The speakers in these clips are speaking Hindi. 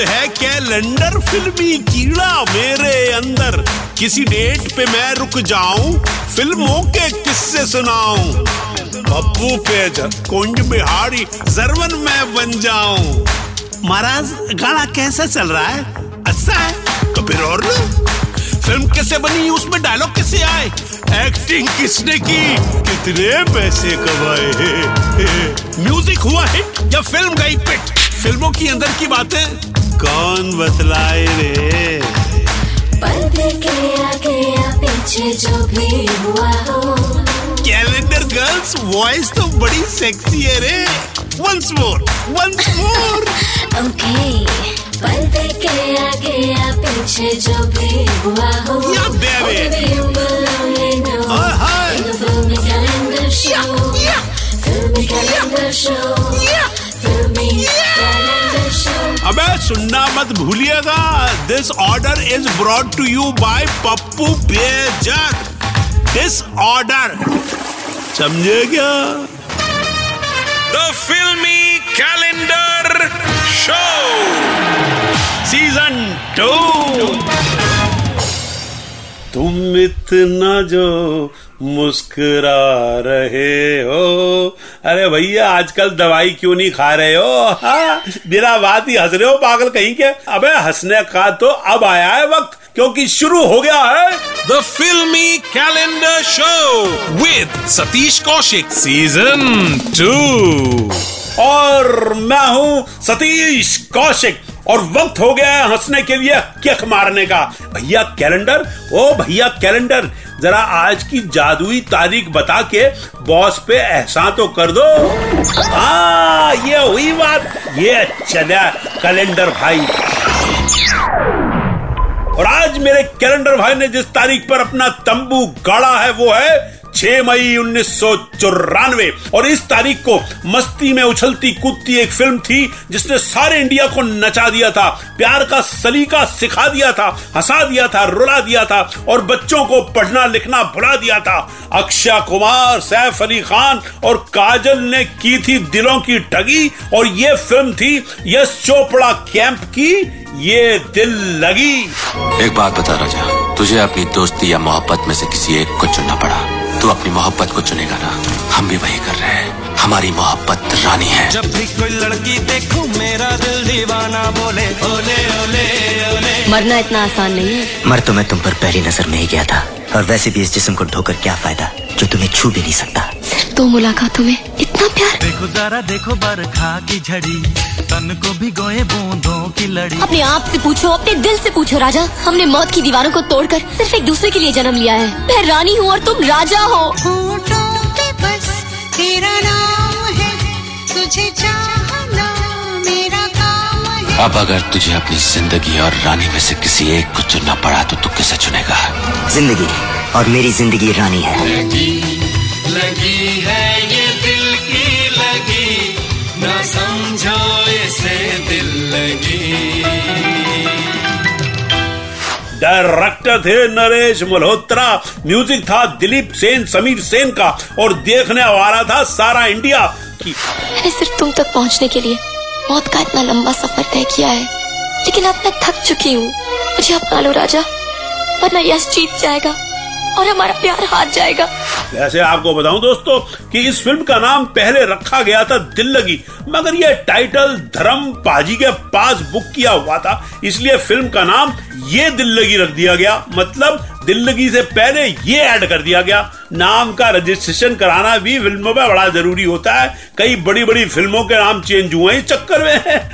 है कैलेंडर फिल्मी कीड़ा मेरे अंदर। किसी डेट पे मैं रुक जाऊँ, फ़िल्मों के किस्से सुनाऊं। पप्पू पे कुंज बिहारी जरवन मैं बन जाऊँ। महाराज, गाना कैसा चल रहा है? अच्छा है? तो फिर और लो फ़िल्म कैसे बनी, उसमें डायलॉग कैसे आए? एक्टिंग किसने की? कितने पैसे कमाए म्यूज़िक हुआ हिट या फ़िल्म गई पिट फ़िल्मों की अंदर की बातें? कौन बतलाए रे? पर्दे के आगे या पीछे जो भी हुआ हो। कैलेंडर गर्ल्स वॉइस तो बड़ी सेक्सी है रे। Once more once more okay पर्दे के आगे या पीछे जो भी हुआ हो. Oh, hi. In अबे सुनना मत भूलिएगा। This order is brought to you by Pappu Bejak. This order समझे क्या? The filmy calendar show season two तुम इतना जो मुस्कुरा रहे हो। अरे भैया आजकल दवाई क्यों नहीं खा रहे हो? हाँ, बिना बात ही हंस रहे हो पागल कहीं के? अबे हंसने का तो अब आया है वक्त क्योंकि शुरू हो गया है the filmy calendar show with Satish Kaushik Season 2. और मैं हूँ सतीश कौशिक। और वक्त हो गया है हंसने के लिए किक मारने का। भैया कैलेंडर? ओ भैया कैलेंडर, जरा आज की जादुई तारीख बता के बॉस पे एहसान तो कर दो। हाँ ये हुई बात। ये चला कैलेंडर भाई। और आज मेरे कैलेंडर भाई ने जिस तारीख पर अपना तंबू गाड़ा है, वो है 6 मई उन्नीस सौ चौरानवे। और इस तारीख को मस्ती में उछलती कूदती एक फ़िल्म थी, जिसने सारे इंडिया को नचा दिया था, प्यार का सलीका सिखा दिया था, हंसा दिया था, रुला दिया था, और बच्चों को पढ़ना लिखना भुला दिया था। अक्षय कुमार, सैफ अली खान और काजल ने की थी दिलों की ठगी, और ये फ़िल्म थी यश चोपड़ा कैंप की, ये दिल लगी। एक बात बता राजा, तुझे अपनी दोस्ती या मोहब्बत में से किसी एक को चुनना पड़ा। तू अपनी मोहब्बत को चुनेगा ना। हम भी वही कर रहे हैं। हमारी मोहब्बत रानी है। जब भी कोई लड़की देखो मेरा दिल दीवाना बोले ओले ओले ओले। मरना इतना आसान नहीं है। मर तो मैं तुम पर पहली नज़र में ही गया था। और वैसे भी इस जिस्म को ढोकर क्या फ़ायदा जो तुम्हें छू भी नहीं सकता। सिर्फ़ दो मुलाकातों में इतना देखो जरा देखो बरखा की झड़ी। तन को भी गोए बूंदों की लड़ी। अपने आप से पूछो अपने दिल से पूछो राजा। हमने मौत की दीवारों को तोड़कर सिर्फ़ एक दूसरे के लिए जन्म लिया है। मैं रानी हूँ और तुम राजा हो। पे बस तेरा नाम है। तुझे चाहना मेरा काम है। अब अगर तुझे अपनी ज़िंदगी और रानी में से किसी एक को चुनना पड़ा तो तू किसे चुनेगा? ज़िंदगी और मेरी ज़िंदगी रानी है। लगी है डायरेक्टर थे नरेश मल्होत्रा। म्यूज़िक था दिलीप सेन, समीर सेन का। और देखने वाला था सारा इंडिया की। मैंने सिर्फ़ तुम तक पहुँचने के लिए मौत का इतना लंबा सफ़र तय किया है। लेकिन अब मैं थक चुकी हूँ। मुझे अपना लो राजा, वरना यश जीत जाएगा और हमारा प्यार हार जाएगा। वैसे आपको बताऊँ दोस्तों कि इस फ़िल्म का नाम पहले रखा गया था दिल लगी, मगर यह टाइटल धर्म पाजी के पास बुक किया हुआ था। इसलिए फ़िल्म का नाम ये दिल लगी रख दिया गया। मतलब दिल लगी से पहले ये ऐड कर दिया गया। नाम का रजिस्ट्रेशन कराना भी फ़िल्मों में बड़ा ज़रूरी होता है। कई बड़ी बड़ी फ़िल्मों के नाम चेंज हुए इस चक्कर में।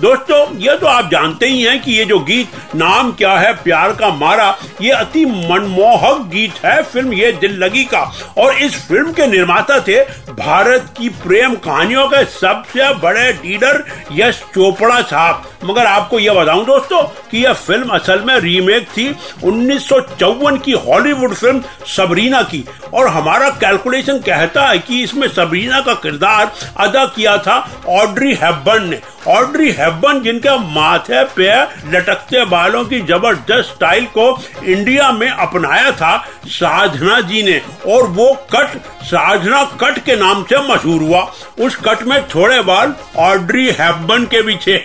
दोस्तों, ये तो आप जानते ही हैं कि ये जो गीत, नाम क्या है, प्यार का मारा, ये अति मनमोहक गीत है फ़िल्म ये दिल लगी का। और इस फ़िल्म के निर्माता थे भारत की प्रेम कहानियों के सबसे बड़े लीडर यश चोपड़ा साहब। मगर आपको यह बताऊँ दोस्तों कि यह फ़िल्म असल में रीमेक थी उन्नीस सौ चौवन की हॉलीवुड फ़िल्म सबरीना की। और हमारा कैलकुलेशन कहता है कि इसमें सबरीना का किरदार अदा किया था ऑड्री हेबर्न ने। ऑड्री हेबर्न जिनके माथे पे लटकते बालों की ज़बरदस्त स्टाइल को इंडिया में अपनाया था, साधना जी ने। और वो कट साधना कट के नाम से मशहूर हुआ। उस कट में थोड़े बाल ऑड्री हेबर्न के भी थे।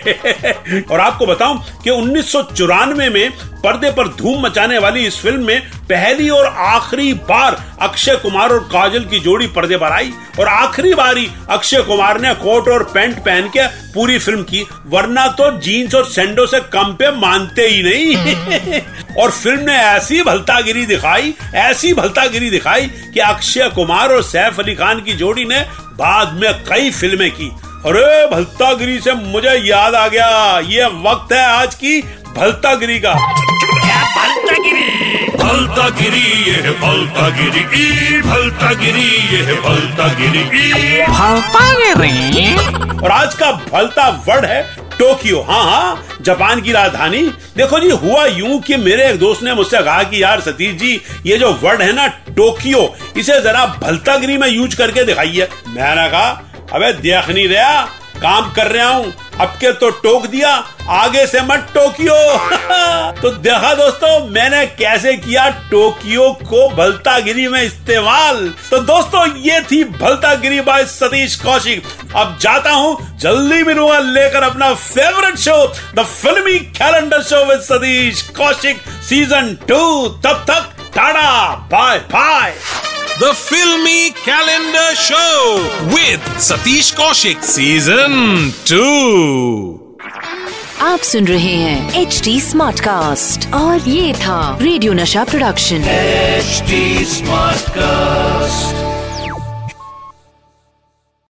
और आपको बताऊँ कि उन्नीस सौ चौरानवे में पर्दे पर धूम मचाने वाली इस फ़िल्म में पहली और आखिरी बार अक्षय कुमार और काजल की जोड़ी पर्दे पर आई। और आखिरी बारी अक्षय कुमार ने कोट और पैंट पहन के पूरी फ़िल्म की वरना तो जीन्स और सेंडो से कम पे मानते ही नहीं। और फ़िल्म ने ऐसी भलतागिरी दिखाई ऐसी भलतागिरी दिखाई कि अक्षय कुमार और सैफ अली खान की जोड़ी ने बाद में कई फ़िल्में की। अरे भलतागिरी से मुझे याद आ गया। ये वक्त है आज की भलतागिरी का। भलतागिरी? ये है भलतागिरी ई भलतागिरी ये है भलतागिरी ई। और आज का भलता वर्ड है टोक्यो। हाँ हाँ जापान की राजधानी। देखो जी हुआ यूँ कि मेरे एक दोस्त ने मुझसे कहा कि यार सतीश जी ये जो वर्ड है ना टोक्यो इसे जरा भलतागिरी में यूज़ करके दिखाइए। मैंने कहा अबे देख नहीं रहा। काम कर रहा हूँ। अब के तो टोक दिया, आगे से मत टोकियो। तो देखा दोस्तों, मैंने कैसे किया टोक्यो को भलतागिरी में इस्तेमाल? तो दोस्तों, ये थी भलतागिरी बाय सतीश कौशिक। अब जाता हूँ, जल्दी मिलूँगा लेकर अपना favourite show the filmy calendar show with Satish Kaushik season two तब तक tata bye bye The Filmy Calendar Show with Satish Kaushik Season 2. आप सुन रहे हैं एच डी स्मार्ट कास्ट और ये था रेडियो नशा प्रोडक्शन HD Smartcast.